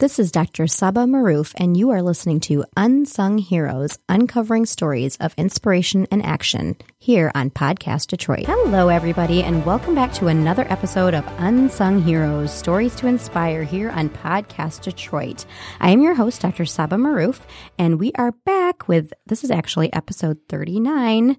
This is Dr. Saba Maroof, and you are listening to Unsung Heroes Uncovering Stories of Inspiration and Action here on Podcast Detroit. Hello, everybody, and welcome back to another episode of Unsung Heroes Stories to Inspire here on Podcast Detroit. I am your host, Dr. Saba Maroof, and we are back with this is actually episode 39.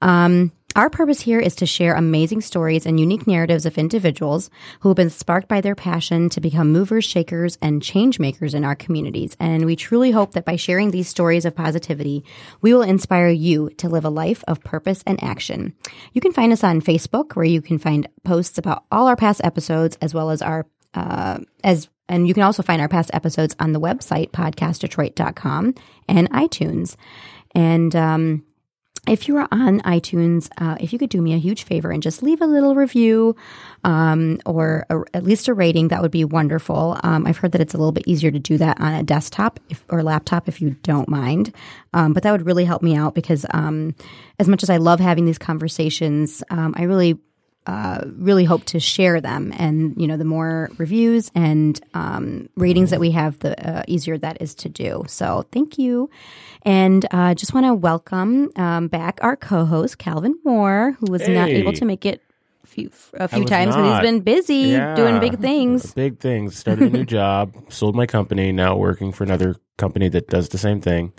Um, our purpose here is to share amazing stories and unique narratives of individuals who have been sparked by their passion to become movers, shakers, and change makers in our communities. And we truly hope that by sharing these stories of positivity, we will inspire you to live a life of purpose and action. You can find us on Facebook, where you can find posts about all our past episodes, as well as our uh, as and you can also find our past episodes on the website podcastdetroit.com and iTunes. And um, if you are on iTunes, uh, if you could do me a huge favor and just leave a little review um, or a, at least a rating, that would be wonderful. Um, I've heard that it's a little bit easier to do that on a desktop if, or laptop if you don't mind. Um, but that would really help me out because um, as much as I love having these conversations, um, I really uh, really hope to share them. And you know, the more reviews and um, ratings that we have, the uh, easier that is to do. So thank you, and uh, just want to welcome um, back our co-host Calvin Moore, who was not able to make it a few, a few was times because he's been busy Yeah. doing big things. Big things. Started a new job, sold my company, now working for another company that does the same thing.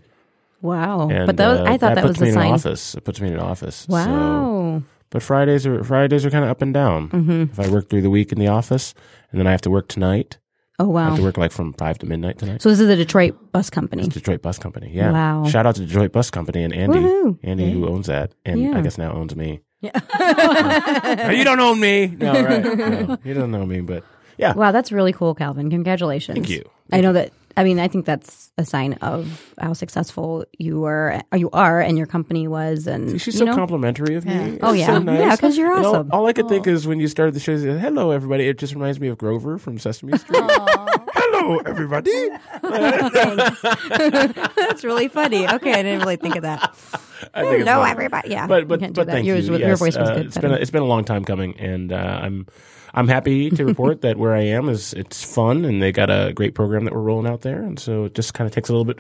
Wow! And, but that was, uh, I thought that, was puts me a in sign. office. It puts me in an office. So- Wow! but Fridays are Fridays are kind of up and down. hmm If I work through the week in the office, and then I have to work tonight. Oh I have to work like from five to midnight tonight. So this is the Detroit Bus Company. It's Detroit Bus Company. Yeah. Wow. Shout out to Detroit Bus Company and Andy. Woohoo. Andy who owns that, and Yeah. I guess now owns me. Yeah. Oh, you don't own me. No, right? No, you don't know me, but yeah. Wow, that's really cool, Calvin. Congratulations. Thank you. I know that. I mean, I think that's a sign of how successful you were, or you are, and your company was. And She's you so know? complimentary of me. Oh, It's yeah. so nice. Yeah, 'cause you're You know, awesome. all I could think is when you started the show, is, "Hello, everybody." It just reminds me of Grover from Sesame Street. Hello, everybody. that's really funny. Okay, I didn't really think of that. I think it's No, everybody. Yeah, but you but can't do but that. thank Yours, you. Your Yes, voice was uh, good. It's been a, it's been a long time coming, and uh, I'm I'm happy to report that where I am is it's fun, and they got a great program that we're rolling out there, and so it just kind of takes a little bit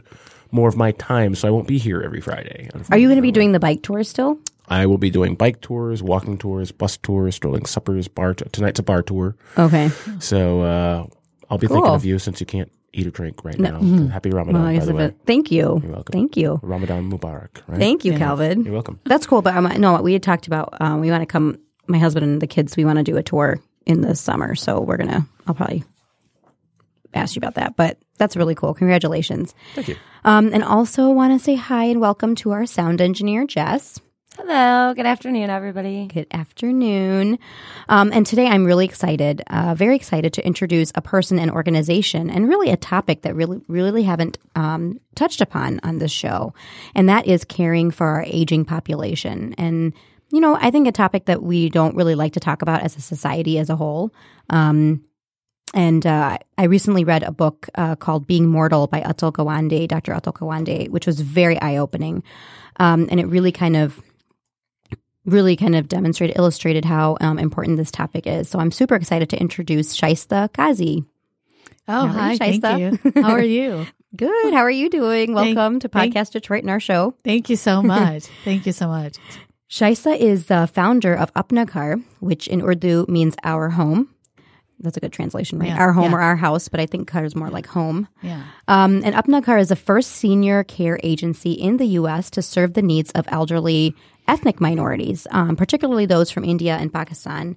more of my time. So I won't be here every Friday. Are you going to be doing the bike tour still? I will be doing bike tours, walking tours, bus tours, strolling suppers, bar. T- tonight's a bar tour. Okay. So uh, I'll be thinking of you since you can't eat or drink right No. now. Happy Ramadan, Well, by the way. thank you. You're welcome. Thank you. Ramadan Mubarak. Right? Thank you, Calvin. You're welcome. That's cool. But um, no, we had talked about um, we want to come. My husband and the kids. We want to do a tour in the summer, so we're gonna. I'll probably ask you about that. But that's really cool. Congratulations. Thank you. Um, and also want to say hi and welcome to our sound engineer, Jess. Hello, good afternoon, everybody. Good afternoon. Um, and today I'm really excited, uh, very excited to introduce a person and organization and really a topic that really, really haven't um, touched upon on this show. And that is caring for our aging population. And, you know, I think a topic that we don't really like to talk about as a society as a whole. Um, and uh, I recently read a book uh, called Being Mortal by Atul Gawande, Dr. Atul Gawande, which was very eye opening. Um, and it really kind of really kind of demonstrated, illustrated how um, important this topic is. So I'm super excited to introduce Shaista Kazmi. Oh, Howdy, hi. Thank you. How are you? Good. How are you doing? Thank- Welcome to thank- Podcast Detroit and our show. Thank you so much. Thank you so much. Shaista is the founder of Apna Ghar, which in Urdu means our home. That's a good translation, right? Yeah, our home yeah. or our house, but I think ghar is more like home. Yeah. Um, and Apna Ghar is the first senior care agency in the U.S. to serve the needs of elderly ethnic minorities, um, particularly those from India and Pakistan.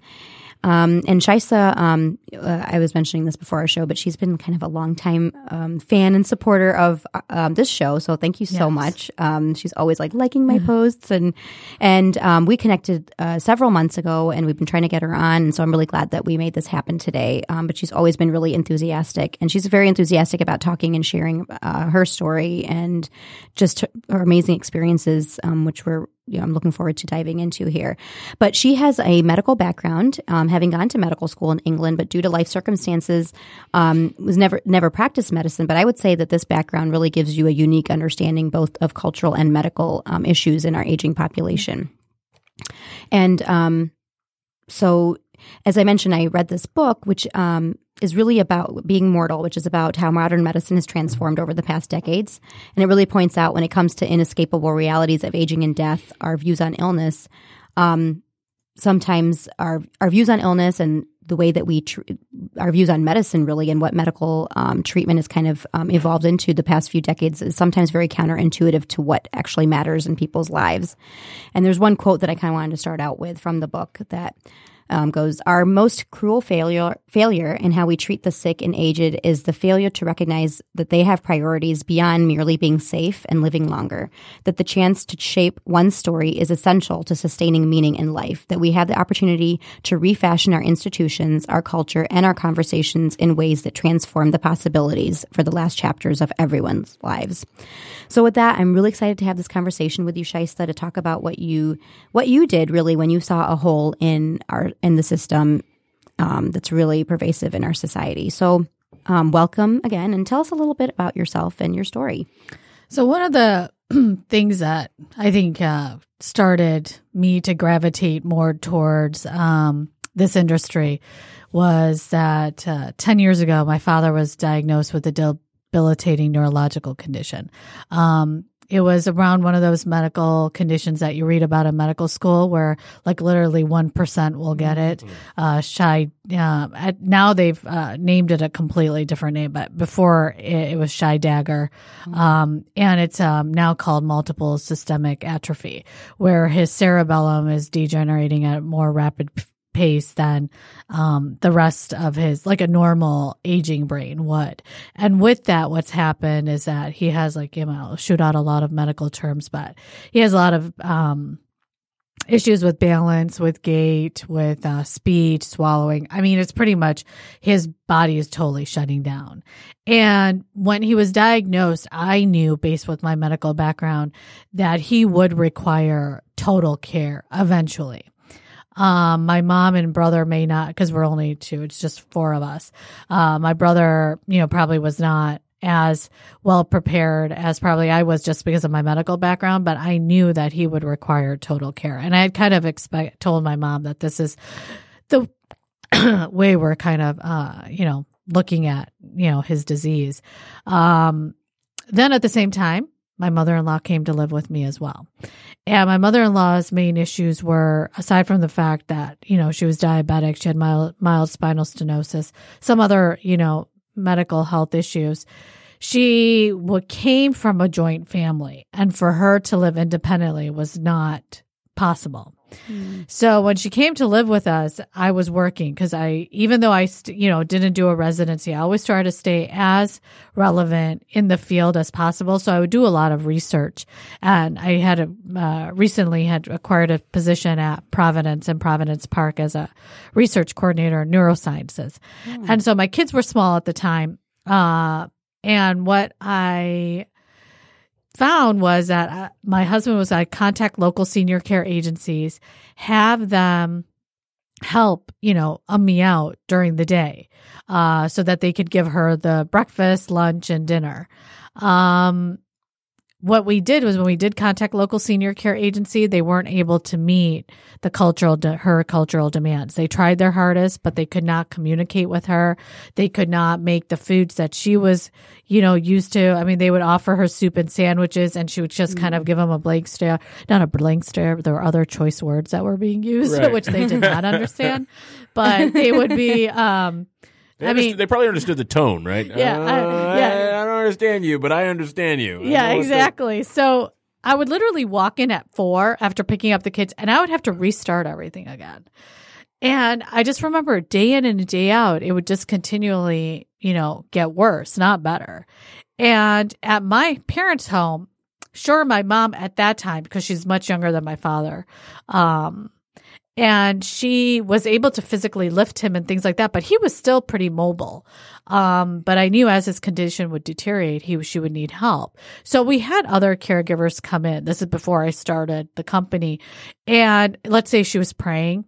Um, and Shaista, um, uh, I was mentioning this before our show, but she's been kind of a longtime um, fan and supporter of uh, um, this show. So thank you so Yes. much. Um, she's always like liking my posts, and and um, we connected uh, several months ago, and we've been trying to get her on. And so I'm really glad that we made this happen today. Um, but she's always been really enthusiastic, and she's very enthusiastic about talking and sharing uh, her story and just her amazing experiences, um, which we're you know, I'm looking forward to diving into here. But she has a medical background, um, having gone to medical school in England, but due to life circumstances, um, was never never practiced medicine. But I would say that this background really gives you a unique understanding both of cultural and medical um, issues in our aging population. And um, so, as I mentioned, I read this book, which um, is really about being mortal, which is about how modern medicine has transformed over the past decades. And it really points out when it comes to inescapable realities of aging and death, our views on illness, um, sometimes our, our views on illness and the way that we, tr- our views on medicine really and what medical um, treatment has kind of um, evolved into the past few decades is sometimes very counterintuitive to what actually matters in people's lives. And there's one quote that I kind of wanted to start out with from the book that um, goes, Our most cruel failure, failure in how we treat the sick and aged is the failure to recognize that they have priorities beyond merely being safe and living longer, that the chance to shape one story is essential to sustaining meaning in life, that we have the opportunity to refashion our institutions, our culture, and our conversations in ways that transform the possibilities for the last chapters of everyone's lives. So with that, I'm really excited to have this conversation with you, Shaista, to talk about what you what you did really when you saw a hole in our in the system um, that's really pervasive in our society. So um, welcome again, and tell us a little bit about yourself and your story. So one of the things that I think uh, started me to gravitate more towards um, this industry was that uh, 10 years ago, my father was diagnosed with a debilitating neurological condition. Um, it was around one of those medical conditions that you read about in medical school where like literally 1% will get it. Uh, shy, uh, at, now they've uh, named it a completely different name, but before it, it was Shy-Drager. Um, and it's um, now called multiple systemic atrophy, where his cerebellum is degenerating at a more rapid p- pace than um, the rest of his like a normal aging brain would. And with that, what's happened is that he has like you know shoot out a lot of medical terms, but he has a lot of um, issues with balance, with gait, with uh, speech, swallowing. I mean, it's pretty much his body is totally shutting down. And when he was diagnosed, I knew, based with my medical background, that he would require total care eventually. Um, my mom and brother may not, because we're only two, it's just four of us. Uh, my brother, you know, probably was not as well prepared as probably I was just because of my medical background, but I knew that he would require total care. And I had kind of expect, told my mom that this is the way we're kind of, uh, you know, looking at, you know, his disease. Um, then at the same time, my mother in law came to live with me as well. And my mother in law's main issues were, aside from the fact that, you know, she was diabetic, she had mild, mild spinal stenosis, some other, you know, medical health issues. She came from a joint family, and for her to live independently was not possible. So when she came to live with us, I was working because I, even though I, st- you know, didn't do a residency, I always try to stay as relevant in the field as possible. So I would do a lot of research, and I had a, uh, recently had acquired a position at Providence and Providence Park as a research coordinator in neurosciences, and so my kids were small at the time. Uh, and what I found was that uh, my husband was I contact local senior care agencies, have them help, you know, um me out during the day, uh, so that they could give her the breakfast, lunch, and dinner. Um, what we did was when we did contact local senior care agency, they weren't able to meet the cultural de- her cultural demands. They tried their hardest, but they could not communicate with her. They could not make the foods that she was, you know, used to. I mean, they would offer her soup and sandwiches, and she would just kind of give them a blank stare. Not a blank stare. But there were other choice words that were being used, Right. which they did not understand. But they would be. Um, They, I mean- they probably understood the tone, right? Yeah, Uh, yeah. I, don't understand you, but I understand you. I Yeah, what the- exactly. So I would literally walk in at four after picking up the kids, and I would have to restart everything again. And I just remember day in and day out, it would just continually, you know, get worse, not better. And at my parents' home, sure, my mom at that time, because she's much younger than my father, um, and she was able to physically lift him and things like that, but he was still pretty mobile. Um, but I knew as his condition would deteriorate, he she would need help. So we had other caregivers come in. This is before I started the company, and let's say she was praying.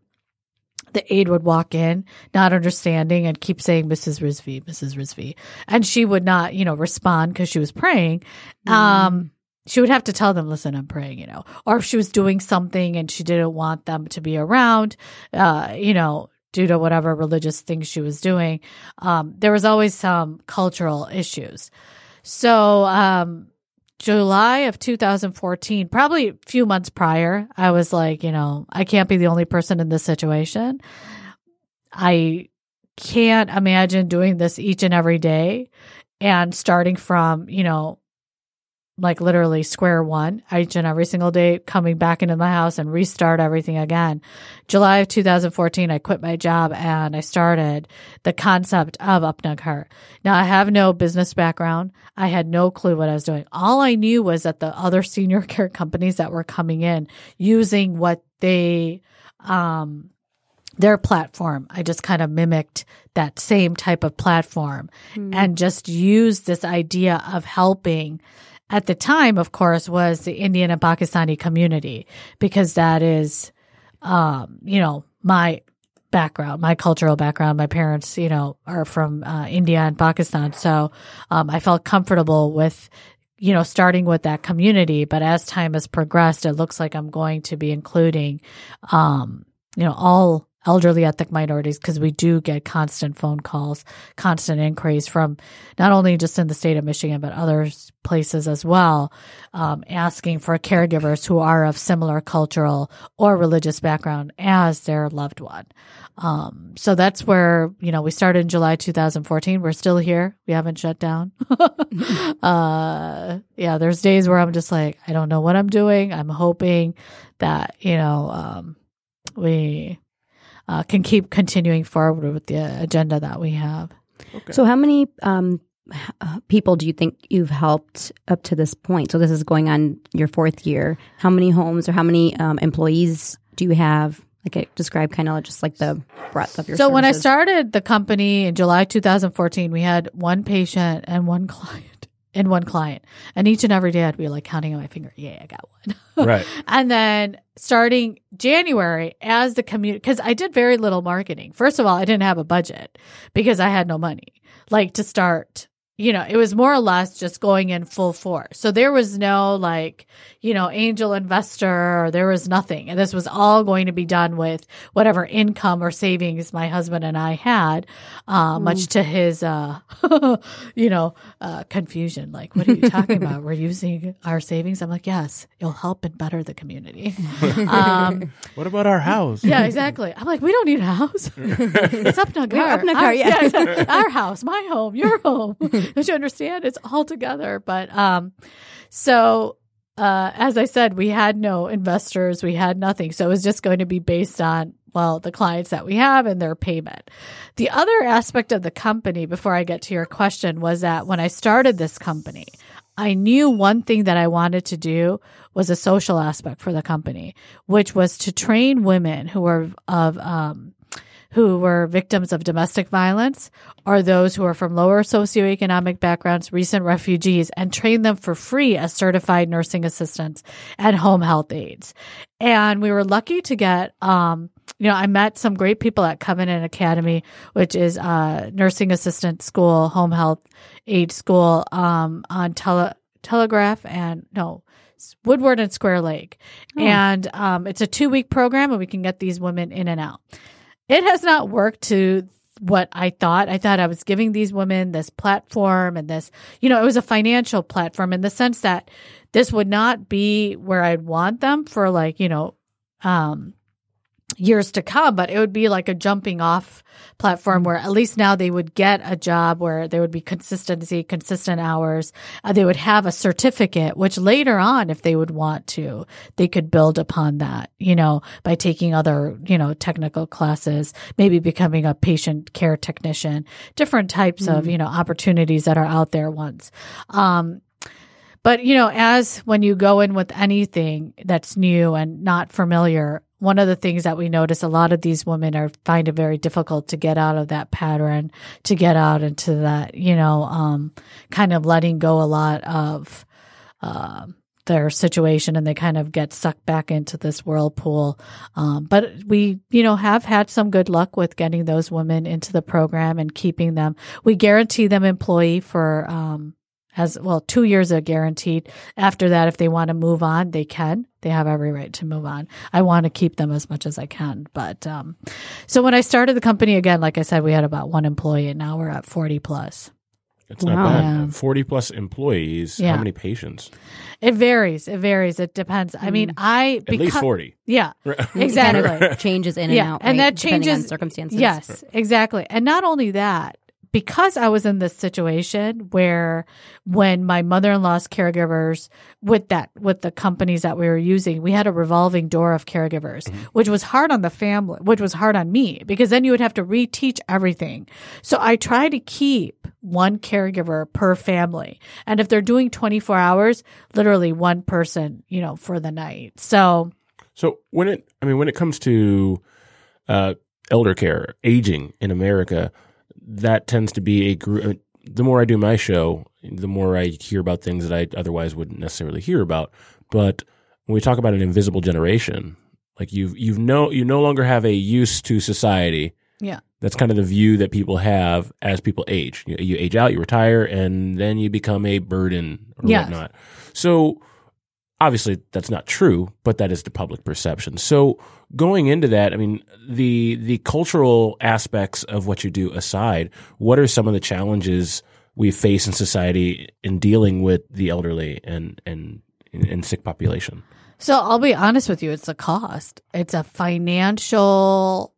The aide would walk in, not understanding, and keep saying, "Mrs. Rizvi, Mrs. Rizvi," and she would not, you know, respond because she was praying. Um, she would have to tell them, listen, I'm praying, you know, or if she was doing something and she didn't want them to be around, uh, you know, due to whatever religious things she was doing, um, there was always some cultural issues. So, um, July of 2014, probably a few months prior, I was like, you know, I can't be the only person in this situation. I can't imagine doing this each and every day and starting from, you know, like literally square one each and every single day, coming back into my house and restart everything again. July of 2014, I quit my job and I started the concept of Apna Ghar. Now I have no business background. I had no clue what I was doing. All I knew was that the other senior care companies that were coming in using what they, um, their platform. I just kind of mimicked that same type of platform and just used this idea of helping at the time, of course, was the Indian and Pakistani community because that is, um, you know, my background, my cultural background. My parents, you know, are from uh, India and Pakistan, so um, I felt comfortable with, you know, starting with that community. But as time has progressed, it looks like I'm going to be including, um, you know, all elderly ethnic minorities because we do get constant phone calls, constant inquiries from not only just in the state of Michigan, but other places as well, um, asking for caregivers who are of similar cultural or religious background as their loved one. Um, so that's where, you know, we started in July 2014. We're still here. We haven't shut down. uh, yeah, there's days where I'm just like, I don't know what I'm doing. I'm hoping that, you know, um, we, uh, can keep continuing forward with the agenda that we have. So, how many um, uh, people do you think you've helped up to this point? So, this is going on your fourth year. How many homes or how many um, employees do you have? Like, it describe kind of just like the breadth of your. So when I started the company in July 2014, we had one patient and one client and one client. And each and every day I'd be like counting on my finger, yeah, I got one. Right. and then starting January as the community, because I did very little marketing. First of all, I didn't have a budget because I had no money, like to start. You know, it was more or less just going in full force. So there was no like, you know, angel investor or there was nothing. And this was all going to be done with whatever income or savings my husband and I had, uh, much to his, uh, you know, uh, confusion. Like, what are you talking about? We're using our savings. I'm like, yes, it'll help and better the community. um, What about our house? yeah, exactly. I'm like, we don't need a house. it's up We're Nagar. Apna Ghar, Our- yeah. exactly. our house, my home, your home. Don't you understand? It's all together. But um, so uh, as I said, we had no investors, we had nothing. So it was just going to be based on well, the clients that we have and their payment. The other aspect of the company, before I get to your question, was that when I started this company, I knew one thing that I wanted to do was a social aspect for the company, which was to train women who were of um, who were victims of domestic violence or those who are from lower socioeconomic backgrounds, recent refugees, and train them for free as certified nursing assistants and home health aides. And we were lucky to get, um, you know, I met some great people at Covenant Academy, which is a nursing assistant school, home health aid school, um, on tele- Telegraph and no, Woodward and Square Lake. And um, it's a two week program, and we can get these women in and out. It has not worked to what I thought. I thought I was giving these women this platform and this, you know, it was a financial platform in the sense that this would not be where I'd want them for like, you know, um, years to come, but it would be like a jumping off platform where at least now they would get a job where there would be consistency, consistent hours. Uh, they would have a certificate, which later on, if they would want to, they could build upon that, you know, by taking other, you know, technical classes, maybe becoming a patient care technician, different types of, you know, opportunities that are out there once. Um, but you know, as when you go in with anything that's new and not familiar, one of the things that we notice a lot of these women are find it very difficult to get out of that pattern, to get out into that, you know, um, kind of letting go a lot of, uh, their situation and they kind of get sucked back into this whirlpool. Um, but we, you know, have had some good luck with getting those women into the program and keeping them. We guarantee them employee for, um, as well, two years are guaranteed. After that, if they want to move on, they can. They have every right to move on. I want to keep them as much as I can. But um, so when I started the company again, like I said, we had about one employee, and now we're at forty plus. It's not Wow. bad. Yeah. Forty plus employees. Yeah. How many patients? It varies. It varies. It depends. I mean, I At least forty. Yeah, exactly. it changes in and Yeah, out, and right? that depending on changes- circumstances. Yes, exactly. And not only that, because I was in this situation where when my mother-in-law's caregivers with that with the companies that we were using, we had a revolving door of caregivers, which was hard on the family, which was hard on me because then you would have to reteach everything. So I try to keep one caregiver per family. And if they're doing 24 hours, literally one person, you know, for the night. So So when it, I mean, when it comes to uh, elder care, aging in America, that tends to be a group. Uh, the more I do my show, the more I hear about things that I otherwise wouldn't necessarily hear about. But when we talk about an invisible generation, like you've you've no you no longer have a use to society. Yeah. That's kind of the view that people have as people age. You, you age out, you retire, and then you become a burden or Yes. whatnot. So obviously that's not true, but that is the public perception. So going into that, I mean, the the cultural aspects of what you do aside, what are some of the challenges we face in society in dealing with the elderly and and and sick population? So I'll be honest with you, it's a cost. It's a financial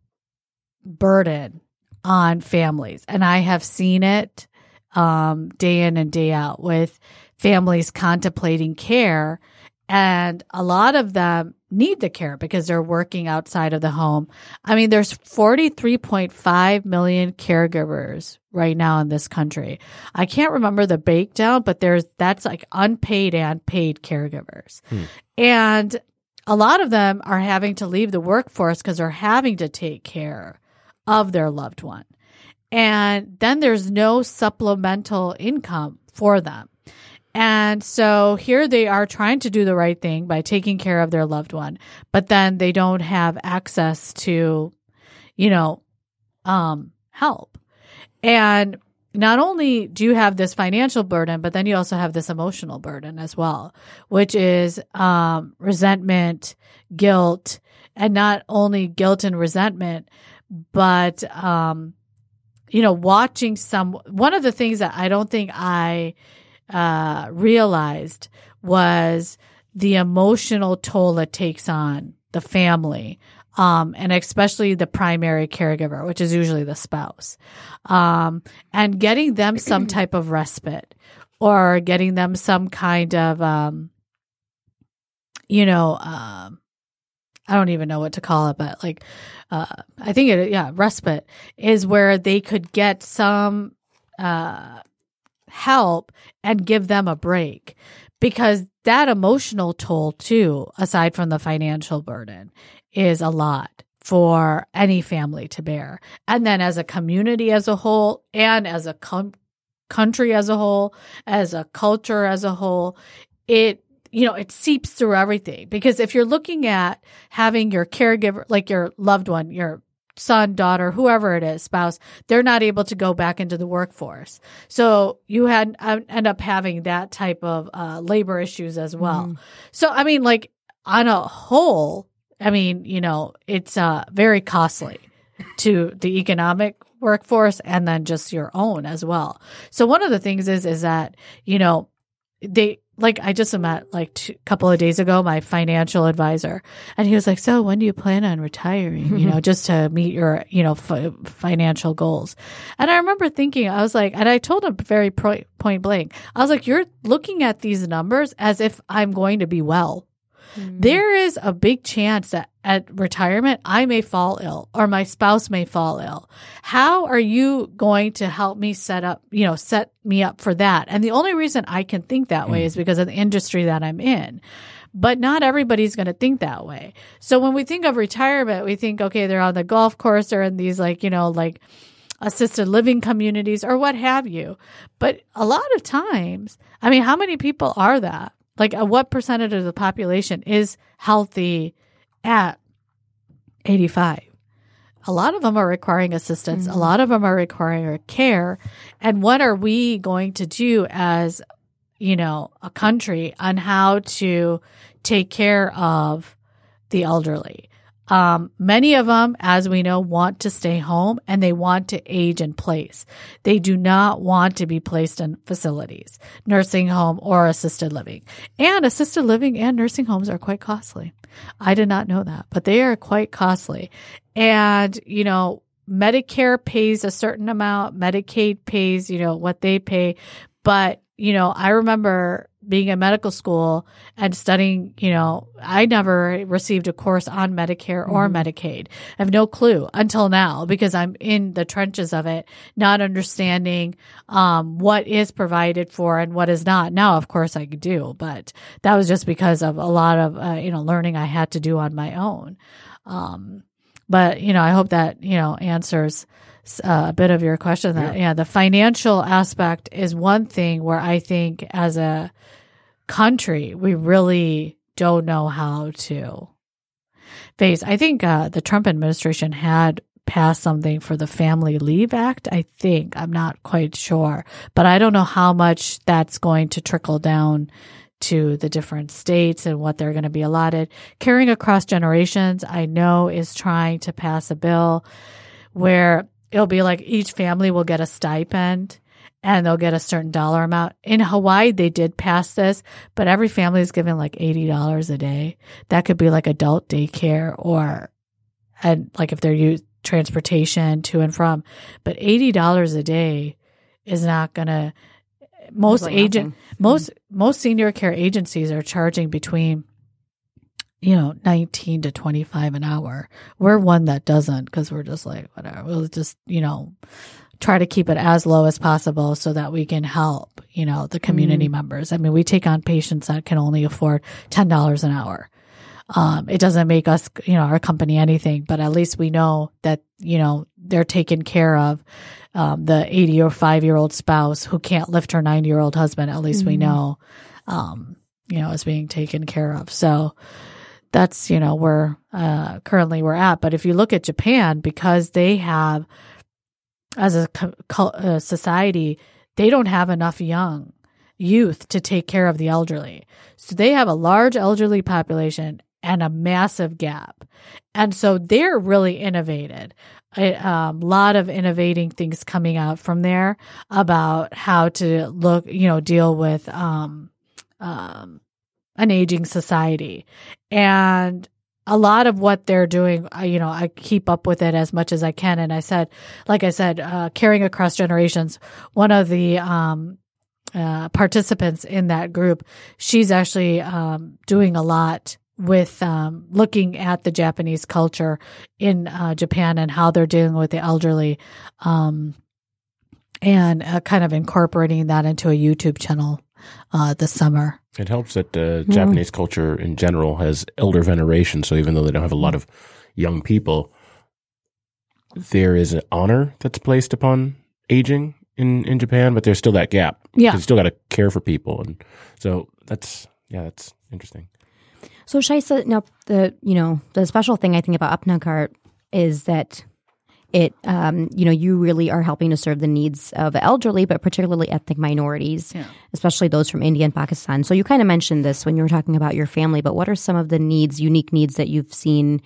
burden on families. And I have seen it um, day in and day out with families contemplating care. And a lot of them need the care because they're working outside of the home. I mean, there's 43.5 million caregivers right now in this country. I can't remember the breakdown, but there's that's like unpaid and paid caregivers. Hmm. And a lot of them are having to leave the workforce because they're having to take care of their loved one. And then there's no supplemental income for them. And so here they are trying to do the right thing by taking care of their loved one, but then they don't have access to, you know, um, help. And not only do you have this financial burden, but then you also have this emotional burden as well, which is um, resentment, guilt, and not only guilt and resentment, but um, you know, watching some. One of the things that I don't think I uh, realized was the emotional toll it takes on the family. Um, and especially the primary caregiver, which is usually the spouse, um, and getting them some type of respite or getting them some kind of, um, you know, um, I don't even know what to call it, but like, uh, I think it, yeah, respite is where they could get some, uh, help and give them a break because that emotional toll too, aside from the financial burden is a lot for any family to bear. And then as a community as a whole and as a com- country as a whole, as a culture as a whole, it you know, it seeps through everything because if you're looking at having your caregiver, like your loved one, your son, daughter, whoever it is, spouse, they're not able to go back into the workforce. So you had uh, end up having that type of uh, labor issues as well. So I mean, like on a whole, I mean, you know, it's uh, very costly to the economic workforce and then just your own as well. So one of the things is is that you know they like I just met like a couple of days ago my financial advisor, and he was like, "So when do you plan on retiring? You know, just to meet your you know f- financial goals." And I remember thinking, I was like, and I told him very pro- point blank, I was like, "You're looking at these numbers as if I'm going to be well." Mm-hmm. There is a big chance that at retirement I may fall ill or my spouse may fall ill. How are you going to help me set up, you know, set me up for that? And the only reason I can think that way is mm. because of the industry that I'm in. but not everybody's going to think that way. So when we think of retirement, we think, okay, they're on the golf course or in these like, you know, like assisted living communities or what have you. But a lot of times, I mean, how many people are that? Like, uh, what percentage of the population is healthy at 85? A lot of them are requiring assistance. A lot of them are requiring care. And what are we going to do as, you know, a country on how to take care of the elderly? Um, many of them, as we know, want to stay home and they want to age in place. They do not want to be placed in facilities, nursing home or assisted living. And assisted living and nursing homes are quite costly. I did not know that, but they are quite costly. And, you know, Medicare pays a certain amount, Medicaid pays, you know, what they pay. But, you know, I remember being in medical school and studying, you know, I never received a course on Medicare or Medicaid. I have no clue until now because I'm in the trenches of it, not understanding um, what is provided for and what is not. Now, of course, I do, but that was just because of a lot of, uh, you know, learning I had to do on my own. Um, but, you know, I hope that, you know, answers uh, a bit of your question that yeah. the financial aspect is one thing where I think as a country we really don't know how to face. I think uh, the Trump administration had passed something for the Family Leave Act. I think I'm not quite sure, but I don't know how much that's going to trickle down to the different states and what they're going to be allotted. Caring across generations, I know is trying to pass a bill where it'll be like each family will get a stipend and they'll get a certain dollar amount. In Hawaii, they did pass this, but every family is given like $80 a day. That could be like adult daycare or, and like if they're used transportation to and from, but $80 a day is not going to, most like agent, nothing. most, mm-hmm. most senior care agencies are charging between you know, 19 to 25 an hour. We're one that doesn't because we're just like, whatever. We'll just, you know, try to keep it as low as possible so that we can help, you know, the community members. I mean, we take on patients that can only afford $10 an hour. Um, it doesn't make us, you know, our company anything, but at least we know that, you know, they're taken care of. Um, the 80 or 5 year old spouse who can't lift her 9 year old husband, at least we know, um, you know, is being taken care of. So, that's you know where uh, currently we're at. But if you look at Japan, because they have as a uh, society, they don't have enough young youth to take care of the elderly. So they have a large elderly population and a massive gap. And so they're really innovated. A um, lot of innovating things coming out from there about how to look, you know, deal with um, um, an aging society. And a lot of what they're doing, you know, I keep up with it as much as I can. And I said, like I said, uh, caring across generations, one of the, um, uh, participants in that group, she's actually, um, doing a lot with, um, looking at the Japanese culture in, uh, Japan and how they're dealing with the elderly, um, and uh, kind of incorporating that into a YouTube channel, uh, this summer. It helps that uh, Japanese culture in general has elder veneration. So even though they don't have a lot of young people, there is an honor that's placed upon aging in, in Japan, but there's still that gap. Yeah. You still got to care for people. And so that's, yeah, that's interesting. So Shaista, now the you know the special thing I think about Apna Ghar is that it um, you know you really are helping to serve the needs of elderly, but particularly ethnic minorities, Yeah. especially those from India and Pakistan. So you kind of mentioned this when you were talking about your family, but what are some of the needs, unique needs that you've seen?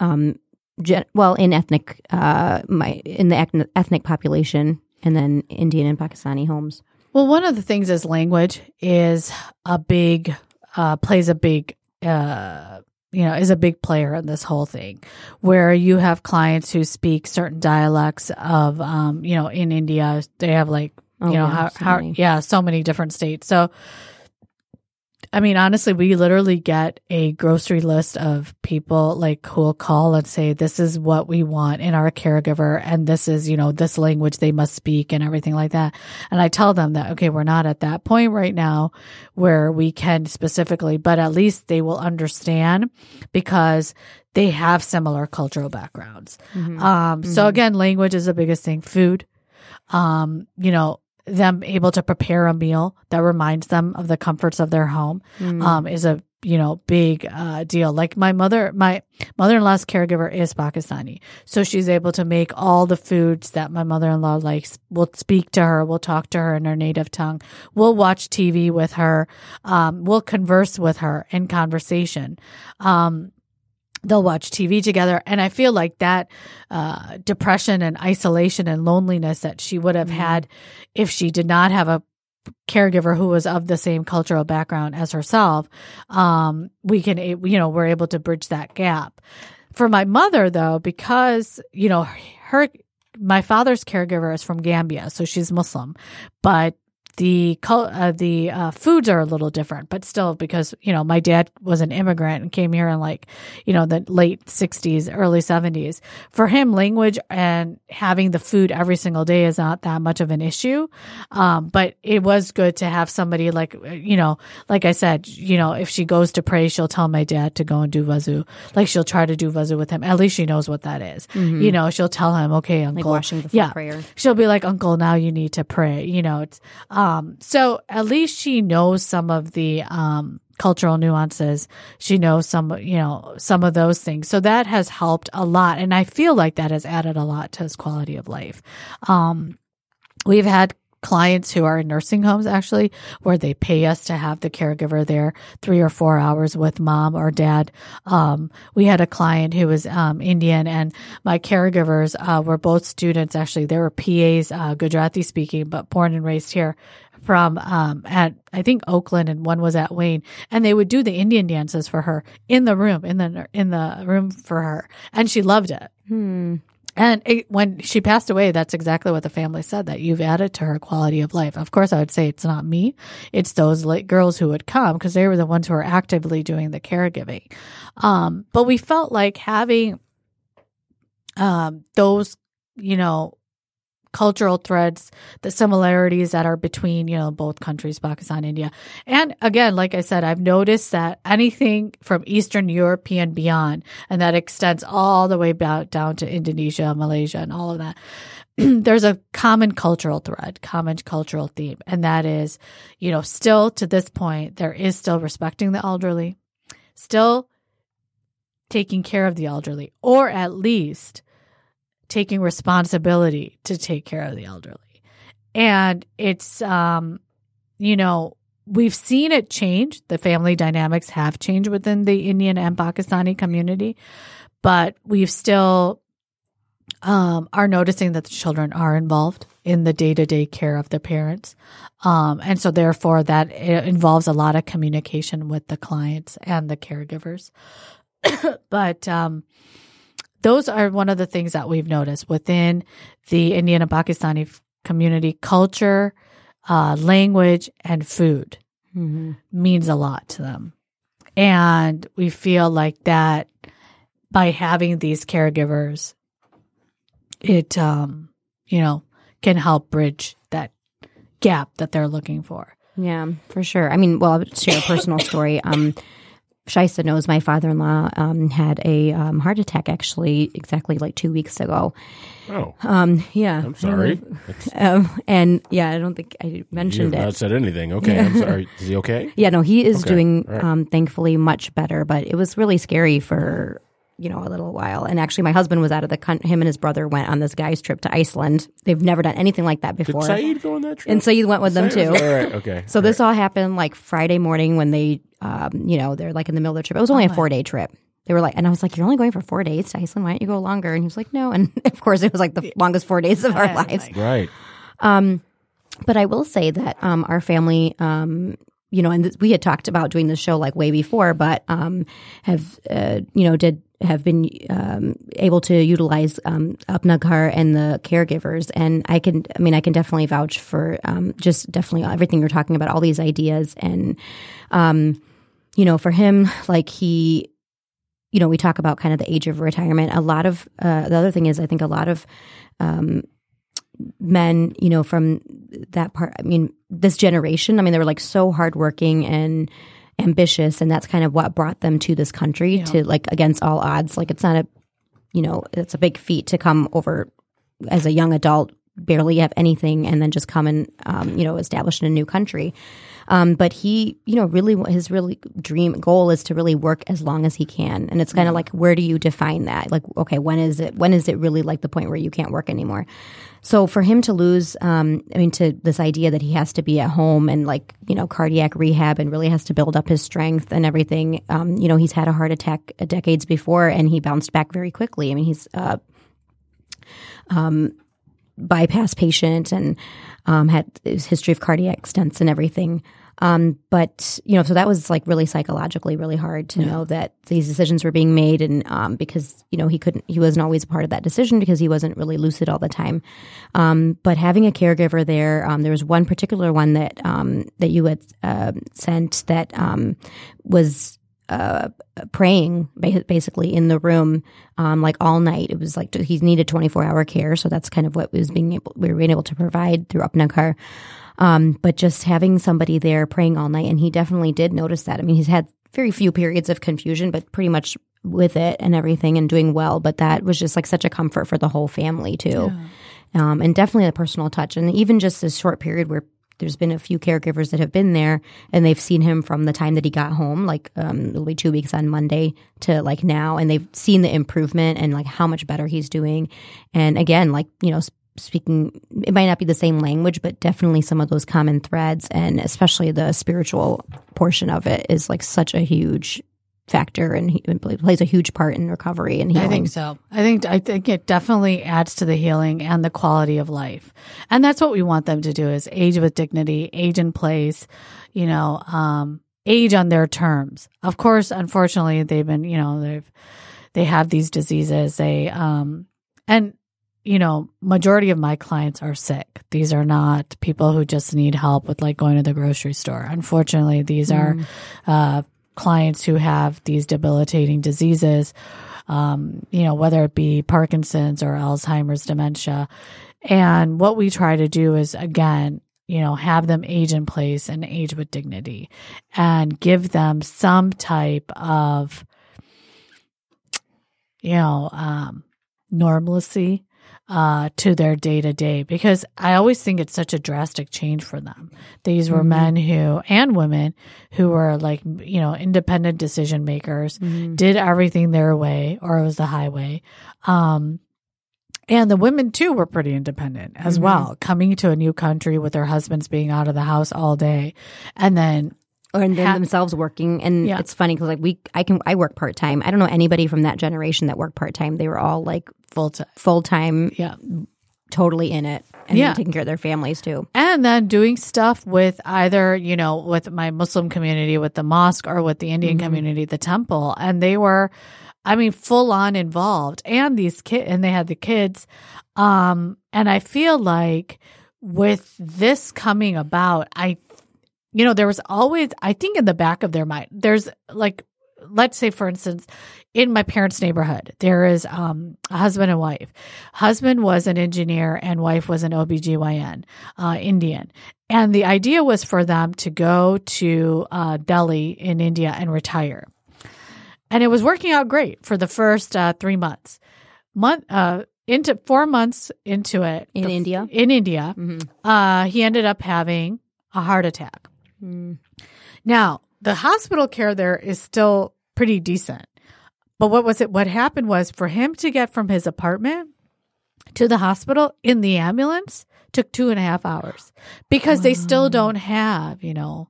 Um, gen- well, in ethnic, uh, my, in the ethnic, ethnic population, and then Indian and Pakistani homes. Well, one of the things is language is a big uh, plays a big uh, you know is a big player in this whole thing, where you have clients who speak certain dialects of um, you know in India they have like Oh, you know yeah, how, so how yeah so many different states. So I mean, honestly, we literally get a grocery list of people like who will call and say, this is what we want in our caregiver. And this is, you know, this language they must speak and everything like that. And I tell them that, okay, we're not at that point right now where we can specifically, but at least they will understand because they have similar cultural backgrounds. Um, so again, language is the biggest thing. Food, um, you know, them able to prepare a meal that reminds them of the comforts of their home um, is a you know big uh, deal. Like my mother, my mother-in-law's caregiver is Pakistani, so she's able to make all the foods that my mother-in-law likes. We'll speak to her, we'll talk to her in her native tongue, we'll watch TV with her, um, we'll converse with her in conversation. Um, they'll watch TV together. And I feel like that uh, depression and isolation and loneliness that she would have had if she did not have a caregiver who was of the same cultural background as herself, um, we can, you know, we're able to bridge that gap. For my mother, though, because, you know, her, my father's caregiver is from Gambia, so she's Muslim, but the uh, the uh, foods are a little different, but still because you know my dad was an immigrant and came here in like you know the late '60s, early '70s. For him, language and having the food every single day is not that much of an issue. Um, but it was good to have somebody like you know, like I said, you know, if she goes to pray, she'll tell my dad to go and do vazu. Like she'll try to do vazu with him. At least she knows what that is. You know, she'll tell him, okay, uncle, washing before yeah, prayer. she'll be like, Uncle, now you need to pray. You know, it's um so at least she knows some of the um cultural nuances. She knows some, you know, some of those things. So that has helped a lot. And I feel like that has added a lot to his quality of life. Um we've had clients who are in nursing homes actually where they pay us to have the caregiver there three or four hours with mom or dad. Um, we had a client who was um, indian and my caregivers uh, were both students. Actually they were pas uh, gujarati speaking but born and raised here from um, at I think Oakland and one was at Wayne, and they would do the Indian dances for her in the room in the in the room for her, and she loved it. And it, when she passed away, that's exactly what the family said that you've added to her quality of life. Of course, I would say it's not me; it's those like girls who would come because they were the ones who were actively doing the caregiving. Um, but we felt like having um, those, you know, cultural threads, the similarities that are between, you know, both countries, Pakistan, India. And again, like I said, I've noticed that anything from Eastern European beyond, and that extends all the way about down to Indonesia, Malaysia, and all of that. There's a common cultural thread, common cultural theme, and that is, you know, still to this point, there is still respecting the elderly, still taking care of the elderly, or at least taking responsibility to take care of the elderly. And it's, um, you know, we've seen it change. The family dynamics have changed within the Indian and Pakistani community, but we've still um, are noticing that the children are involved in the day to day care of their parents. Um, and so, therefore, that involves a lot of communication with the clients and the caregivers. but, um, those are one of the things that we've noticed within the Indian and Pakistani community culture, uh, language, and food means a lot to them. And we feel like that by having these caregivers, it, um, you know, can help bridge that gap that they're looking for. Yeah, for sure. I mean, well, I'll share a personal story. Um, Shaista knows my father in law um, had a um, heart attack actually exactly like two weeks ago. Oh, Um, yeah. I'm sorry. Um, and yeah, I don't think I mentioned not it. said anything. Okay, I'm sorry. Is he okay? Yeah, no, he is Okay, doing right. um, thankfully much better, but it was really scary for you know a little while. And actually, my husband was out of the country. Him and his brother went on this guy's trip to Iceland. They've never done anything like that Did before. Saeed go on that trip? and so you went with them too. All right. Okay. So this all happened like Friday morning when they, um, you know, they're like in the middle of the trip. It was only a four day trip. They were like, and I was like, "You're only going for four days to Iceland. Why don't you go longer?" And he was like, "No." And of course, it was like the longest four days of our lives. right. Um, But I will say that um, our family, um, you know, and th- we had talked about doing the show like way before, but um, have uh, you know did have been um, able to utilize um, Apna Ghar and the caregivers, and I can, I mean, I can definitely vouch for um, just definitely everything you're talking about, all these ideas, and um, you know, for him, like he, you know, we talk about kind of the age of retirement. A lot of uh, the other thing is, I think a lot of um, men, you know, from that part, I mean, this generation, I mean, they were like so hardworking and ambitious, and that's kind of what brought them to this country to like against all odds. Like, it's not a, you know, it's a big feat to come over as a young adult, barely have anything, and then just come and, um, you know, establish in a new country. Um, but he, you know, really his really dream goal is to really work as long as he can, and it's kind of like where do you define that? Like, okay, when is it? When is it really like the point where you can't work anymore? So for him to lose, um, I mean, to this idea that he has to be at home and like you know cardiac rehab and really has to build up his strength and everything. Um, you know, he's had a heart attack decades before and he bounced back very quickly. I mean, he's uh, bypass patient and um, had his history of cardiac stents and everything. Um, but you know, so that was like really psychologically really hard to know that these decisions were being made, and um, because you know he couldn't, he wasn't always a part of that decision because he wasn't really lucid all the time. Um, but having a caregiver there, um, there was one particular one that um, that you had uh, sent that um, was uh, praying basically in the room um, like all night. It was like he needed 24 hour care. So that's kind of what was being able, we were being able to provide through Apna Ghar. Um, but just having somebody there praying all night. And he definitely did notice that. I mean, he's had very few periods of confusion, but pretty much with it and everything and doing well. But that was just like such a comfort for the whole family too. Um, and definitely a personal touch. And even just this short period where there's been a few caregivers that have been there and they've seen him from the time that he got home, like um, it'll be two weeks on Monday to like now, and they've seen the improvement and like how much better he's doing. And again, like, you know, speaking, it might not be the same language, but definitely some of those common threads and especially the spiritual portion of it is like such a huge factor and he plays a huge part in recovery and healing. I think so. I think I think it definitely adds to the healing and the quality of life. And that's what we want them to do is age with dignity, age in place, you know, um, age on their terms. Of course, unfortunately, they've been, you know, they've they have these diseases. They um and you know, majority of my clients are sick. These are not people who just need help with like going to the grocery store. Unfortunately, these are uh, clients who have these debilitating diseases, um, you know, whether it be Parkinson's or Alzheimer's dementia. And what we try to do is, again, you know, have them age in place and age with dignity and give them some type of, you know, um, normalcy uh, to their day to day because I always think it's such a drastic change for them. These were men who and women who were like, you know, independent decision makers, did everything their way or it was the highway. Um, and the women too were pretty independent as well, coming to a new country with their husbands being out of the house all day. And then or and then Ha- themselves working and Yeah. it's funny because like we i can i work part-time i don't know anybody from that generation that worked part-time they were all like full time. full-time Yeah. totally in it and Yeah. taking care of their families too and then doing stuff with either you know with my muslim community with the mosque or with the indian community the temple and they were i mean full on involved and these kid and they had the kids um and i feel like with this coming about i you know there was always i think in the back of their mind there's like let's say for instance in my parents neighborhood there is um, a husband and wife. Husband was an engineer and wife was an obgyn uh, indian. And the idea was for them to go to uh, delhi in india and retire. And it was working out great for the first uh, three months. Month uh, into four months into it In the- India? in india Mhm. uh, he ended up having a heart attack Mm. now, the hospital care there is still pretty decent. But what was it? What happened was for him to get from his apartment to the hospital in the ambulance took two and a half hours because they still don't have, you know,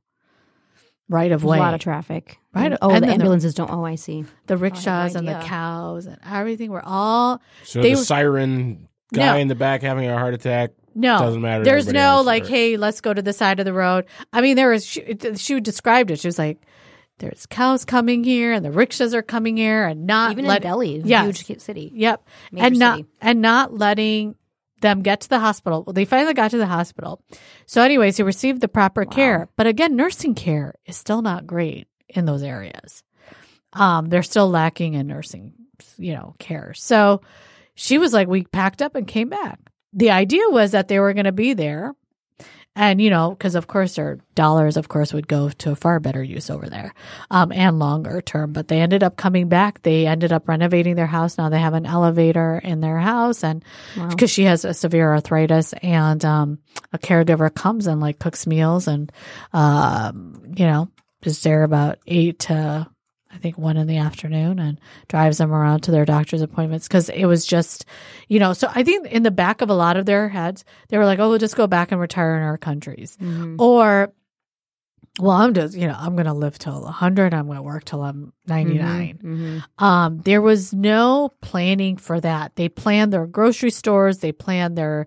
right of There's way. a lot of traffic Right. oh And the then the- ambulances don't oh i see the oh, rickshaws and the cows and everything were all So They the were- siren guy No. in the back having a heart attack No, doesn't matter. There's no else, like, or- hey, let's go to the side of the road. I mean, there was she, she described it. She was like, there's cows coming here and the rickshaws are coming here and not Even let, in Delhi, Yes. huge city. Yep. Major and not city. and not letting them get to the hospital. Well, they finally got to the hospital. So anyways, he received the proper care. But again, nursing care is still not great in those areas. Um, they're still lacking in nursing, you know, care. So she was like, we packed up and came back. The idea was that they were going to be there. And, you know, because of course their dollars, of course, would go to a far better use over there um, and longer term. But they ended up coming back. They ended up renovating their house. Now they have an elevator in their house. And because she has a severe arthritis and um, a caregiver comes and like cooks meals and, um, you know, is there about eight to I think one in the afternoon and drives them around to their doctor's appointments because it was just, you know, so I think in the back of a lot of their heads, they were like, oh, we'll just go back and retire in our countries. Or, well, I'm just, you know, I'm going to live till 100. I'm going to work till I'm 99. Mm-hmm. Um, there was no planning for that. They planned their grocery stores, they planned their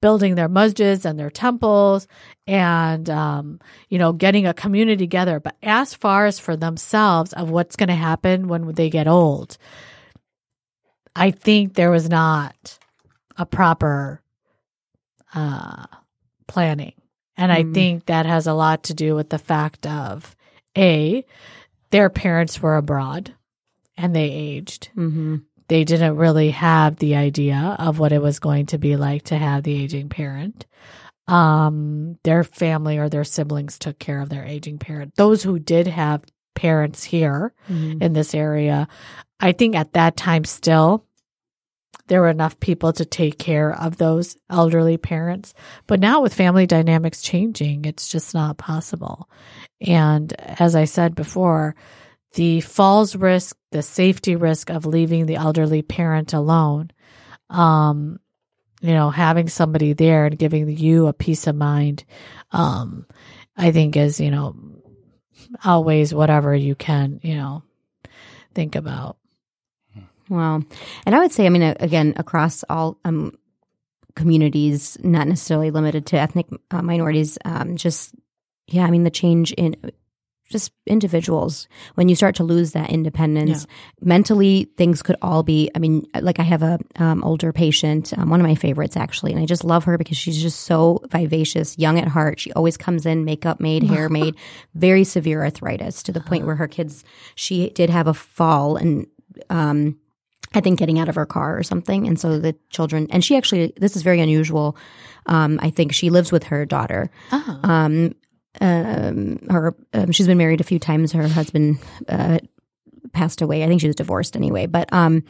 building their masjids and their temples and um, you know getting a community together but as far as for themselves of what's going to happen when they get old i think there was not a proper uh, planning and i Mm. think that has a lot to do with the fact of a their parents were abroad and they aged Mm-hmm. They didn't really have the idea of what it was going to be like to have the aging parent. Um, their family or their siblings took care of their aging parent. Those who did have parents here Mm-hmm. in this area, I think at that time still there were enough people to take care of those elderly parents. But now with family dynamics changing, it's just not possible. And as I said before, the falls risk, the safety risk of leaving the elderly parent alone, um, you know, having somebody there and giving you a peace of mind, um, I think is, you know, outweighs whatever you can, you know, think about. Wow. And I would say, I mean, again, across all um, communities, not necessarily limited to ethnic uh, minorities, um, just, yeah, I mean, the change in just individuals, when you start to lose that independence, mentally, things could all be, I mean, like I have a um, older patient, um, one of my favorites actually, and I just love her because she's just so vivacious, young at heart. She always comes in, makeup made, hair made, very severe arthritis to the point where her kids, she did have a fall and, um, I think getting out of her car or something. And so the children, and she actually, this is very unusual. Um, I think she lives with her daughter. Oh. Um, um, her, um, she's been married a few times. Her husband, uh, passed away. I think she was divorced anyway, but, um,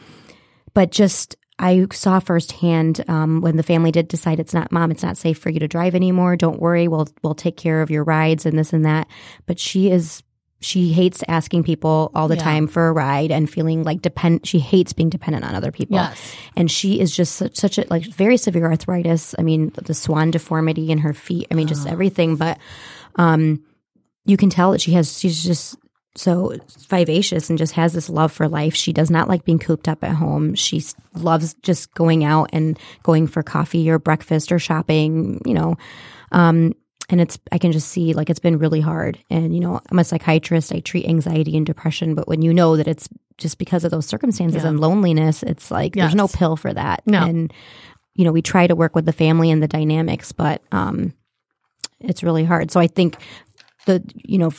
but just, I saw firsthand, um, when the family did decide it's not, mom, it's not safe for you to drive anymore. Don't worry. We'll, we'll take care of your rides and this and that. But she is, she hates asking people all the Yeah. time for a ride and feeling like depend. She hates being dependent on other people. Yes. And she is just such, such a like very severe arthritis. I mean, the swan deformity in her feet. I mean, just everything. But um, you can tell that she has. She's just so vivacious and just has this love for life. She does not like being cooped up at home. She loves just going out and going for coffee or breakfast or shopping. You know. Um, and it's I can just see like it's been really hard. And you know, I'm a psychiatrist. I treat anxiety and depression, but when you know that it's just because of those circumstances Yeah. and loneliness, it's like there's no pill for that. No. And you know, we try to work with the family and the dynamics, but um it's really hard. So I think the you know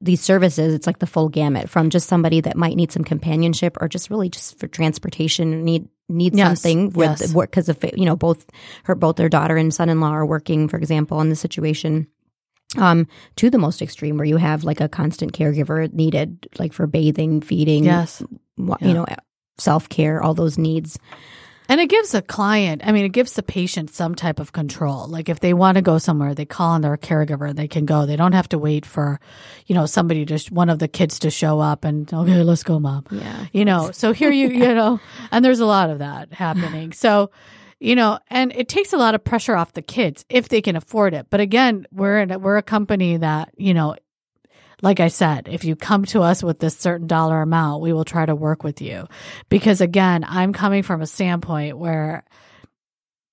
these services, it's like the full gamut from just somebody that might need some companionship or just really just for transportation need need Yes, something with yes. work because of you know both her both their daughter and son-in-law are working for example in this situation um to the most extreme where you have like a constant caregiver needed like for bathing feeding Yes. wa- Yeah. you know self-care all those needs And it gives a client, I mean, it gives the patient some type of control. Like if they want to go somewhere, they call on their caregiver, they can go. They don't have to wait for, you know, somebody to, one of the kids to show up and, okay, let's go, mom. yeah You know, so here you, you know, and there's a lot of that happening. So, you know, and it takes a lot of pressure off the kids if they can afford it. But again, we're in, a- we're a company that, you know, like I said, if you come to us with this certain dollar amount, we will try to work with you. Because again, I'm coming from a standpoint where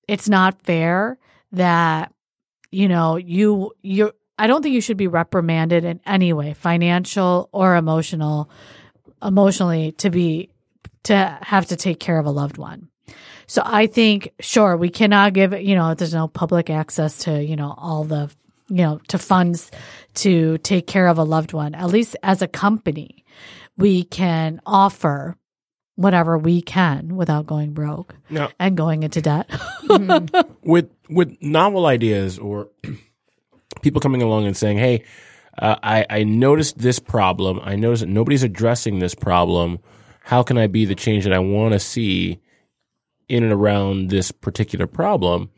it's not fair that, you know, you, you, I don't think you should be reprimanded in any way, financial or emotional, emotionally to be to have to take care of a loved one. So I think sure we cannot give you know there's no public access to you know all the you know to funds to take care of a loved one. At least as a company, we can offer whatever we can without going broke Now, and going into debt. with with novel ideas or people coming along and saying, "Hey, uh, I I noticed this problem. I noticed that nobody's addressing this problem. How can I be the change that I want to see in and around this particular problem?"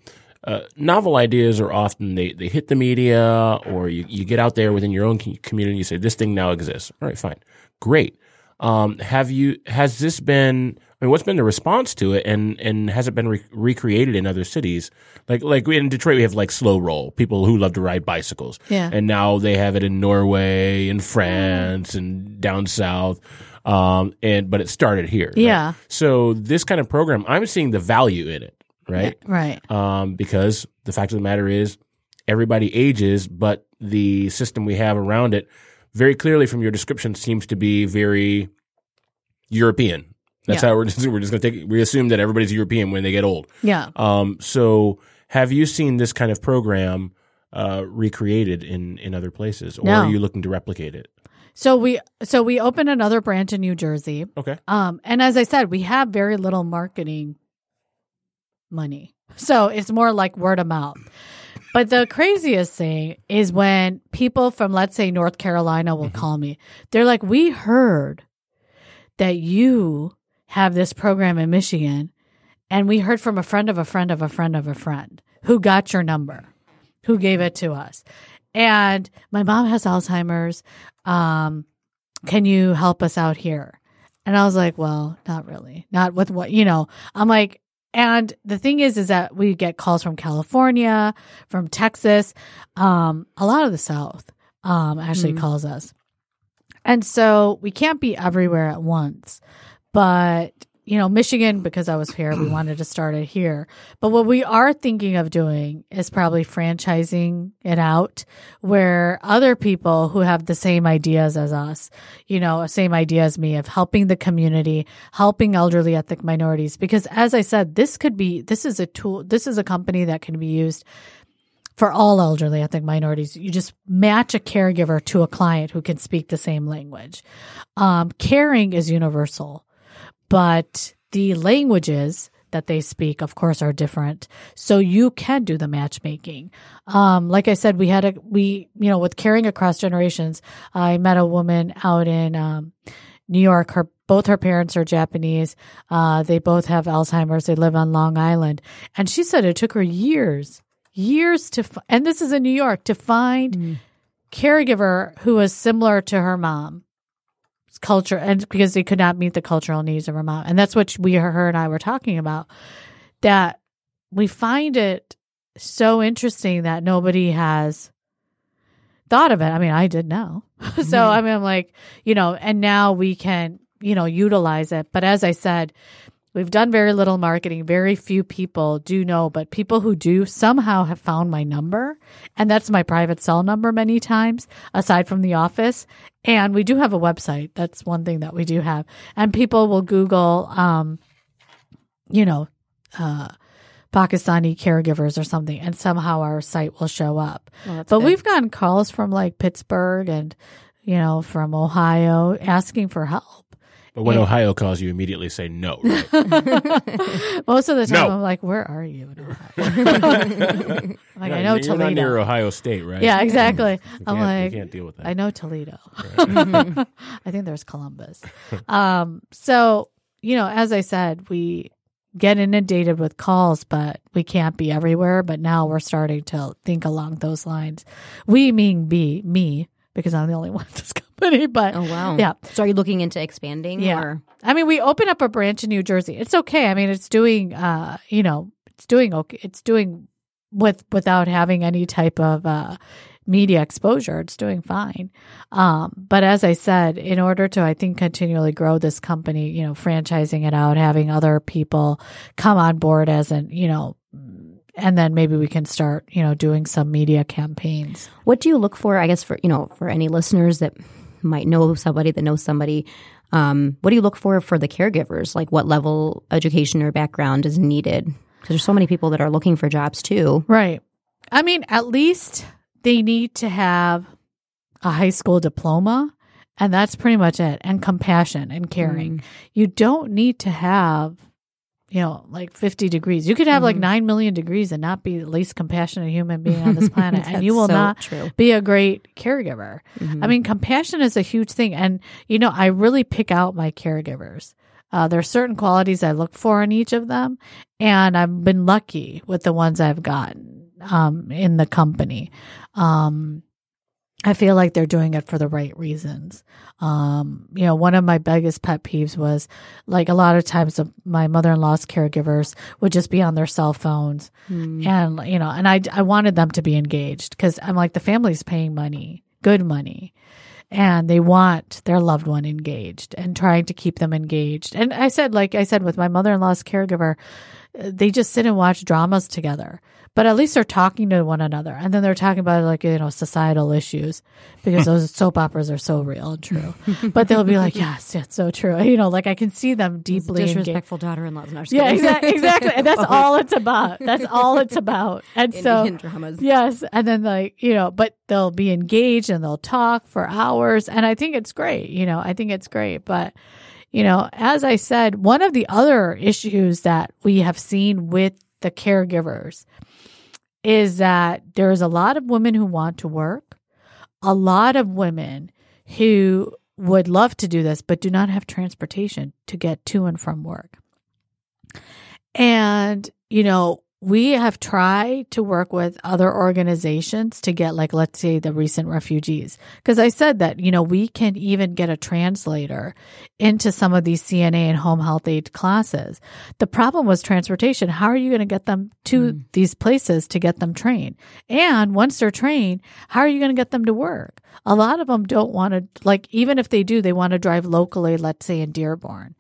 Uh, novel ideas are often they, they hit the media or you, you get out there within your own community you say this thing now exists all right fine great um, have you has this been I mean, what's been the response to it, and and has it been re- recreated in other cities? Like like in Detroit, we have like slow roll people who love to ride bicycles, Yeah. and now they have it in Norway and France and down south. Um, and but it started here, right? Yeah. So this kind of program, I'm seeing the value in it, right? right. um, because the fact of the matter is everybody ages, but the system we have around it, very clearly from your description, seems to be very European. That's Yeah. how we're just, we're just going to take. We assume that everybody's European when they get old. Yeah. Um, so, have you seen this kind of program uh, recreated in in other places, or No. are you looking to replicate it? So we so we opened another branch in New Jersey. Okay. Um, and as I said, we have very little marketing money. So it's more like word of mouth. But the craziest thing is when people from, let's say, North Carolina will call me. They're like, We heard that you have this program in Michigan, and we heard from a friend of a friend of a friend of a friend who got your number, who gave it to us. And my mom has Alzheimer's. Um, can you help us out here? And I was like, well, not really. Not with what, you know, I'm like, and the thing is, is that we get calls from California, from Texas, um, a lot of the South, um, actually calls us. And so we can't be everywhere at once. But, you know, Michigan, because I was here, we wanted to start it here. But what we are thinking of doing is probably franchising it out where other people who have the same ideas as us, you know, same idea as me of helping the community, helping elderly ethnic minorities. Because as I said, this could be, this is a tool, this is a company that can be used for all elderly ethnic minorities. You just match a caregiver to a client who can speak the same language. Um, caring is universal, but the languages that they speak, of course, are different. So you can do the matchmaking. Um, like I said, we had a, we, you know, with caring across generations, I met a woman out in, um, New York. Her, both her parents are Japanese. Uh, they both have Alzheimer's. They live on Long Island. And she said it took her years, years to, f- and this is in New York, to find caregiver who was similar to her mom culture and because they could not meet the cultural needs of Vermont. and that's what we her and i were talking about that we find it so interesting that nobody has thought of it. I mean i did now so mm-hmm. i mean i'm like you know and now we can you know utilize it. But as i said we've done very little marketing. Very few people do know but people who do somehow have found my number and that's my private cell number many times aside from the office. And we do have a website. That's one thing that we do have. And people will google um you know uh pakistani caregivers or something and somehow our site will show up. But we've gotten calls from like pittsburgh and you know from ohio asking for help But when. Ohio calls, you immediately say no. Right? most of the time No. i'm like where are you in ohio like i know you're toledo not near Ohio State, right? yeah exactly You i'm can't, like you can't deal with that. I know Toledo. I think there's Columbus. Um, so, you know, as I said, we get inundated with calls, but we can't be everywhere. But now we're starting to think along those lines. We mean be me, because I'm the only one at this company. But Oh wow. yeah. So are you looking into expanding? Yeah. Or? I mean, we open up a branch in New Jersey. It's okay. I mean, it's doing, uh, you know, it's doing okay. It's doing with without having any type of uh, media exposure. It's doing fine. Um, but as I said, in order to, I think, continually grow this company, you know, franchising it out, having other people come on board as an, you know, and then maybe we can start, you know, doing some media campaigns. What do you look for? I guess for you know for any listeners that might know somebody that knows somebody. Um, what do you look for for the caregivers? Like what level education or background is needed? Because there's so many people that are looking for jobs too. Right. I mean, at least they need to have a high school diploma, and that's pretty much it. And compassion and caring. You don't need to have, you know, like 50 degrees. You could have like 9 million degrees and not be the least compassionate human being on this planet, and you will so not true. be a great caregiver. I mean, compassion is a huge thing. And, you know, I really pick out my caregivers. Uh, there are certain qualities I look for in each of them, and I've been lucky with the ones I've gotten um, in the company. Um, I feel like they're doing it for the right reasons. Um, you know, one of my biggest pet peeves was like a lot of times my mother in law's caregivers would just be on their cell phones, and you know, and I I wanted them to be engaged because I'm like the family's paying money, good money, and they want their loved one engaged and trying to keep them engaged. And I said, like I said, with my mother in law's caregiver, uh, they just sit and watch dramas together. But at least they're talking to one another, and then they're talking about like you know societal issues because those soap operas are so real and true. but they'll be like, "Yes, it's so true." You know, like I can see them deeply. Disrespectful daughter-in-law. No, just Yeah, exactly, exactly. And that's all it's about. That's all it's about. And so Indian dramas. Yes. And then like, you know, but they'll be engaged and they'll talk for hours. And I think it's great. You know, I think it's great. But, you know, as I said, one of the other issues that we have seen with the caregivers is that there's a lot of women who want to work, a lot of women who would love to do this, but do not have transportation to get to and from work. And, you know, we have tried to work with other organizations to get, like, let's say the recent refugees. Because I said that, you know, we can even get a translator into some of these CNA and home health aid classes. The problem was transportation. How are you going to get them to hmm. these places to get them trained? And once they're trained, how are you going to get them to work? A lot of them don't want to, like, even if they do, they want to drive locally, let's say in Dearborn.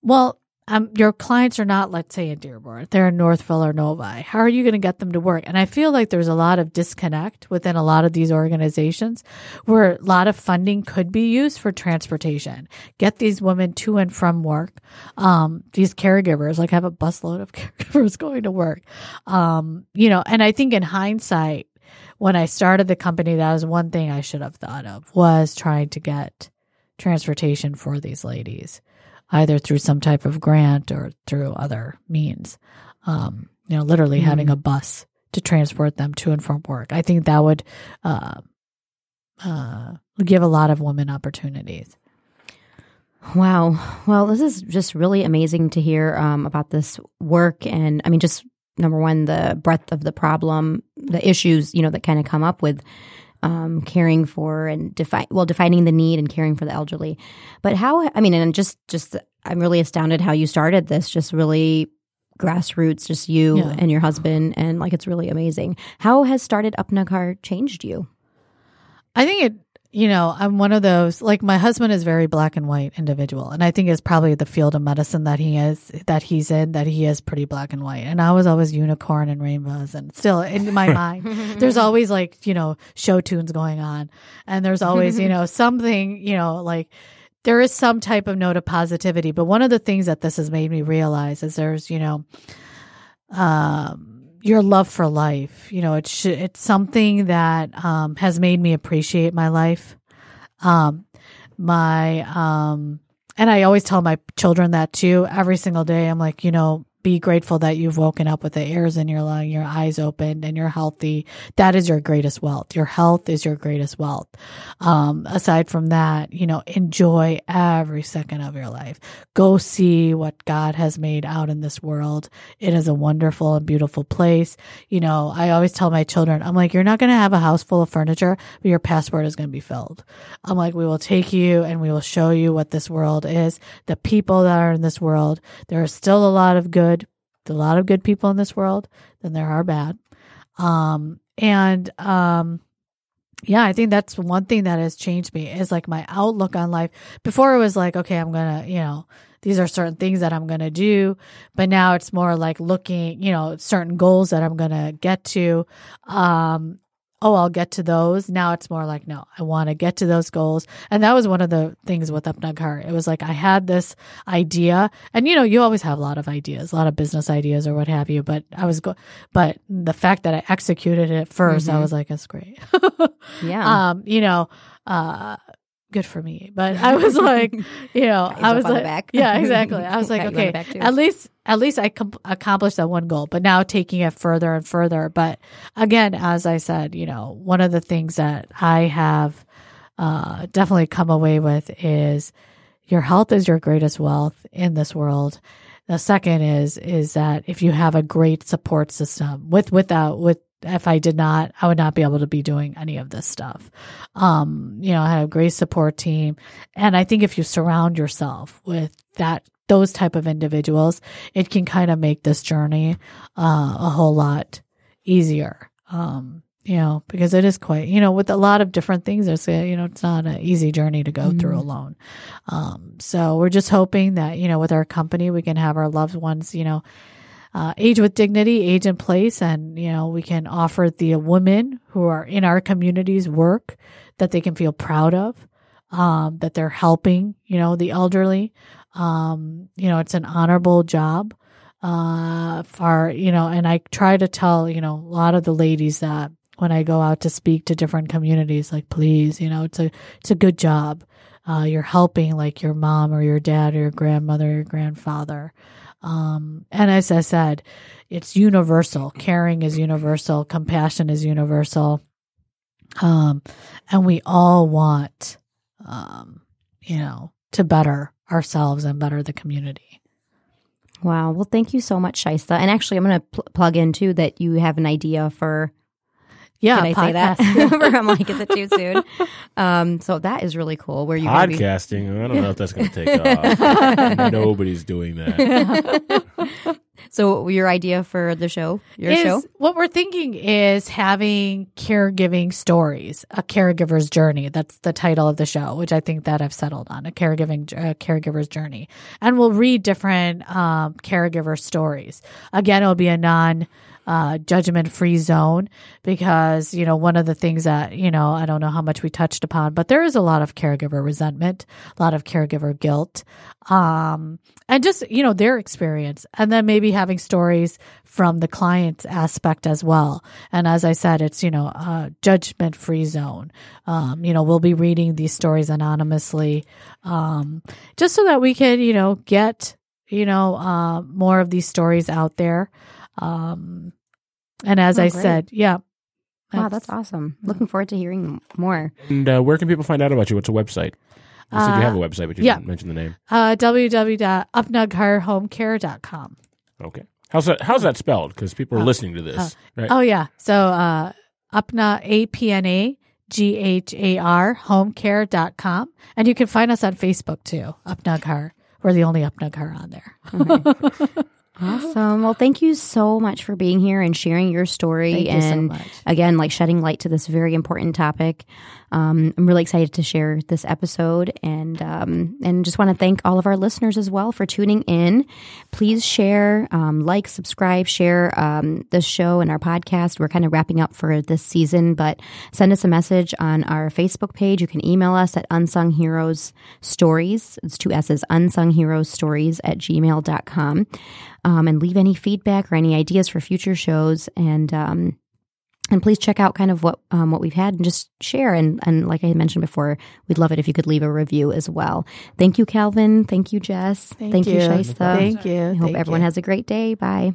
Well, um, your clients are not, let's say, in Dearborn. They're in Northville or Novi. How are you going to get them to work? And I feel like there's a lot of disconnect within a lot of these organizations where a lot of funding could be used for transportation. Get these women to and from work. Um, these caregivers, like have a busload of caregivers going to work. Um, you know, and I think in hindsight, when I started the company, that was one thing I should have thought of was trying to get transportation for these ladies either through some type of grant or through other means. Um, you know, literally having a bus to transport them to and from work. I think that would uh, uh, give a lot of women opportunities. Wow. Well, this is just really amazing to hear um, about this work. And I mean, just number one, the breadth of the problem, the issues, you know, that kind of come up with um, caring for and define, well, defining the need and caring for the elderly. But how, I mean, and just, just, I'm really astounded how you started this, just really grassroots, just you Yeah. and your husband. And like, it's really amazing. How has Started Apna Ghar changed you? I think it, you know, I'm one of those, like my husband is very black and white individual. And I think it's probably the field of medicine that he is, that he's in, that he is pretty black and white. And I was always unicorn and rainbows. And still in my mind, there's always like, you know, show tunes going on. And there's always, you know, something, you know, like, there is some type of note of positivity. But one of the things that this has made me realize is there's, you know, um, your love for life. You know, it's it's something that um, has made me appreciate my life. Um, my um, and I always tell my children that too. Every single day, I'm like, you know, be grateful that you've woken up with the airs in your lung, your eyes opened, and you're healthy. That is your greatest wealth. Your health is your greatest wealth. Um, aside from that, you know, enjoy every second of your life. Go see what God has made out in this world. It is a wonderful and beautiful place. You know, I always tell my children, I'm like, you're not going to have a house full of furniture, but your passport is going to be filled. I'm like, we will take you and we will show you what this world is, the people that are in this world. There are still a lot of good, a lot of good people in this world than there are bad. Um, and, um, yeah, I think that's one thing that has changed me is like my outlook on life. Before it was like, okay, I'm to, you know, these are certain things that I'm to do. But now it's more like looking, you know, certain goals that I'm to get to. Um, oh, I'll get to those. Now it's more like, no, I want to get to those goals. And that was one of the things with Apna Ghar. It was like I had this idea, and you know, you always have a lot of ideas, a lot of business ideas or what have you. But I was go, but the fact that I executed it 1st Mm-hmm. I was like, that's great. Yeah. um, you know, uh, good for me. But I was like, you know, I was like, back. yeah, exactly. I was like, Pat you on the okay, at least, at least I com- accomplished that one goal. But now taking it further and further. But again, as I said, you know, one of the things that I have uh, definitely come away with is your health is your greatest wealth in this world. The second is is that if you have a great support system with without with if I did not, I would not be able to be doing any of this stuff. Um, you know, I have a great support team. And I think if you surround yourself with that those type of individuals, it can kind of make this journey uh, a whole lot easier. Um, you know, because it is quite, you know, with a lot of different things, a, you know, it's not an easy journey to go through alone. Um, so we're just hoping that, you know, with our company, we can have our loved ones, you know, uh, age with dignity, age in place, and, you know, we can offer the women who are in our communities work that they can feel proud of, um, that they're helping, you know, the elderly. Um, you know, it's an honorable job uh for you know and i try to tell you know a lot of the ladies that when i go out to speak to different communities like please you know it's a it's a good job uh you're helping like your mom or your dad or your grandmother or your grandfather um and as i said it's universal caring is universal compassion is universal um and we all want um you know to better ourselves and better the community Wow. Well, thank you so much, Shaista. And actually, I'm going to pl- plug in too that you have an idea for. Yeah Can I say that? podcast. I'm like, is it too soon? Um, so that is really cool. Where you gonna be- Podcasting. I don't know if that's going to take off. Nobody's doing that. So your idea for the show, your is show, what we're thinking is having caregiving stories, a caregiver's journey. That's the title of the show, which I think that I've settled on a caregiving uh, caregiver's journey. And we'll read different um, caregiver stories. Again, it'll be a non uh, judgment free zone because, you know, one of the things that, you know, I don't know how much we touched upon, but there is a lot of caregiver resentment, a lot of caregiver guilt, um, and just, you know, their experience. And then maybe having stories from the client's aspect as well. And as I said, it's, you know, a judgment free zone. Um, you know, we'll be reading these stories anonymously, um, just so that we can, you know, get, you know, uh, more of these stories out there. Um, and as Oh, I great. said, yeah. wow, that's awesome. Looking forward to hearing more. And uh, where can people find out about you? What's a website? You said you have a Uh, website, but you yeah. didn't mention the name. Uh, www.apnagharhomecare.com. Okay. How's that? How's that spelled? Because people are Oh. listening to this, right? Oh, yeah. So, uh, Apna, A-P-N-A, G-H-A-R, homecare.com. And you can find us on Facebook too, Apna Ghar. We're the only Apna Ghar on there. Awesome. Well, thank you so much for being here and sharing your story Thank you so and much. again, like shedding light to this very important topic. Um, I'm really excited to share this episode and um, and just want to thank all of our listeners as well for tuning in. Please share, um, like, subscribe, share um, this show and our podcast. We're kind of wrapping up for this season, but send us a message on our Facebook page. You can email us at unsung heroes stories. It's two S's, unsung heroes stories at gmail.com. Um, and leave any feedback or any ideas for future shows. And um, and please check out kind of what um, what we've had and just share. And and like I mentioned before, we'd love it if you could leave a review as well. Thank you, Calvin. Thank you, Jess. Thank, you, Shaista. Thank you. I hope Thank everyone you. has a great day. Bye.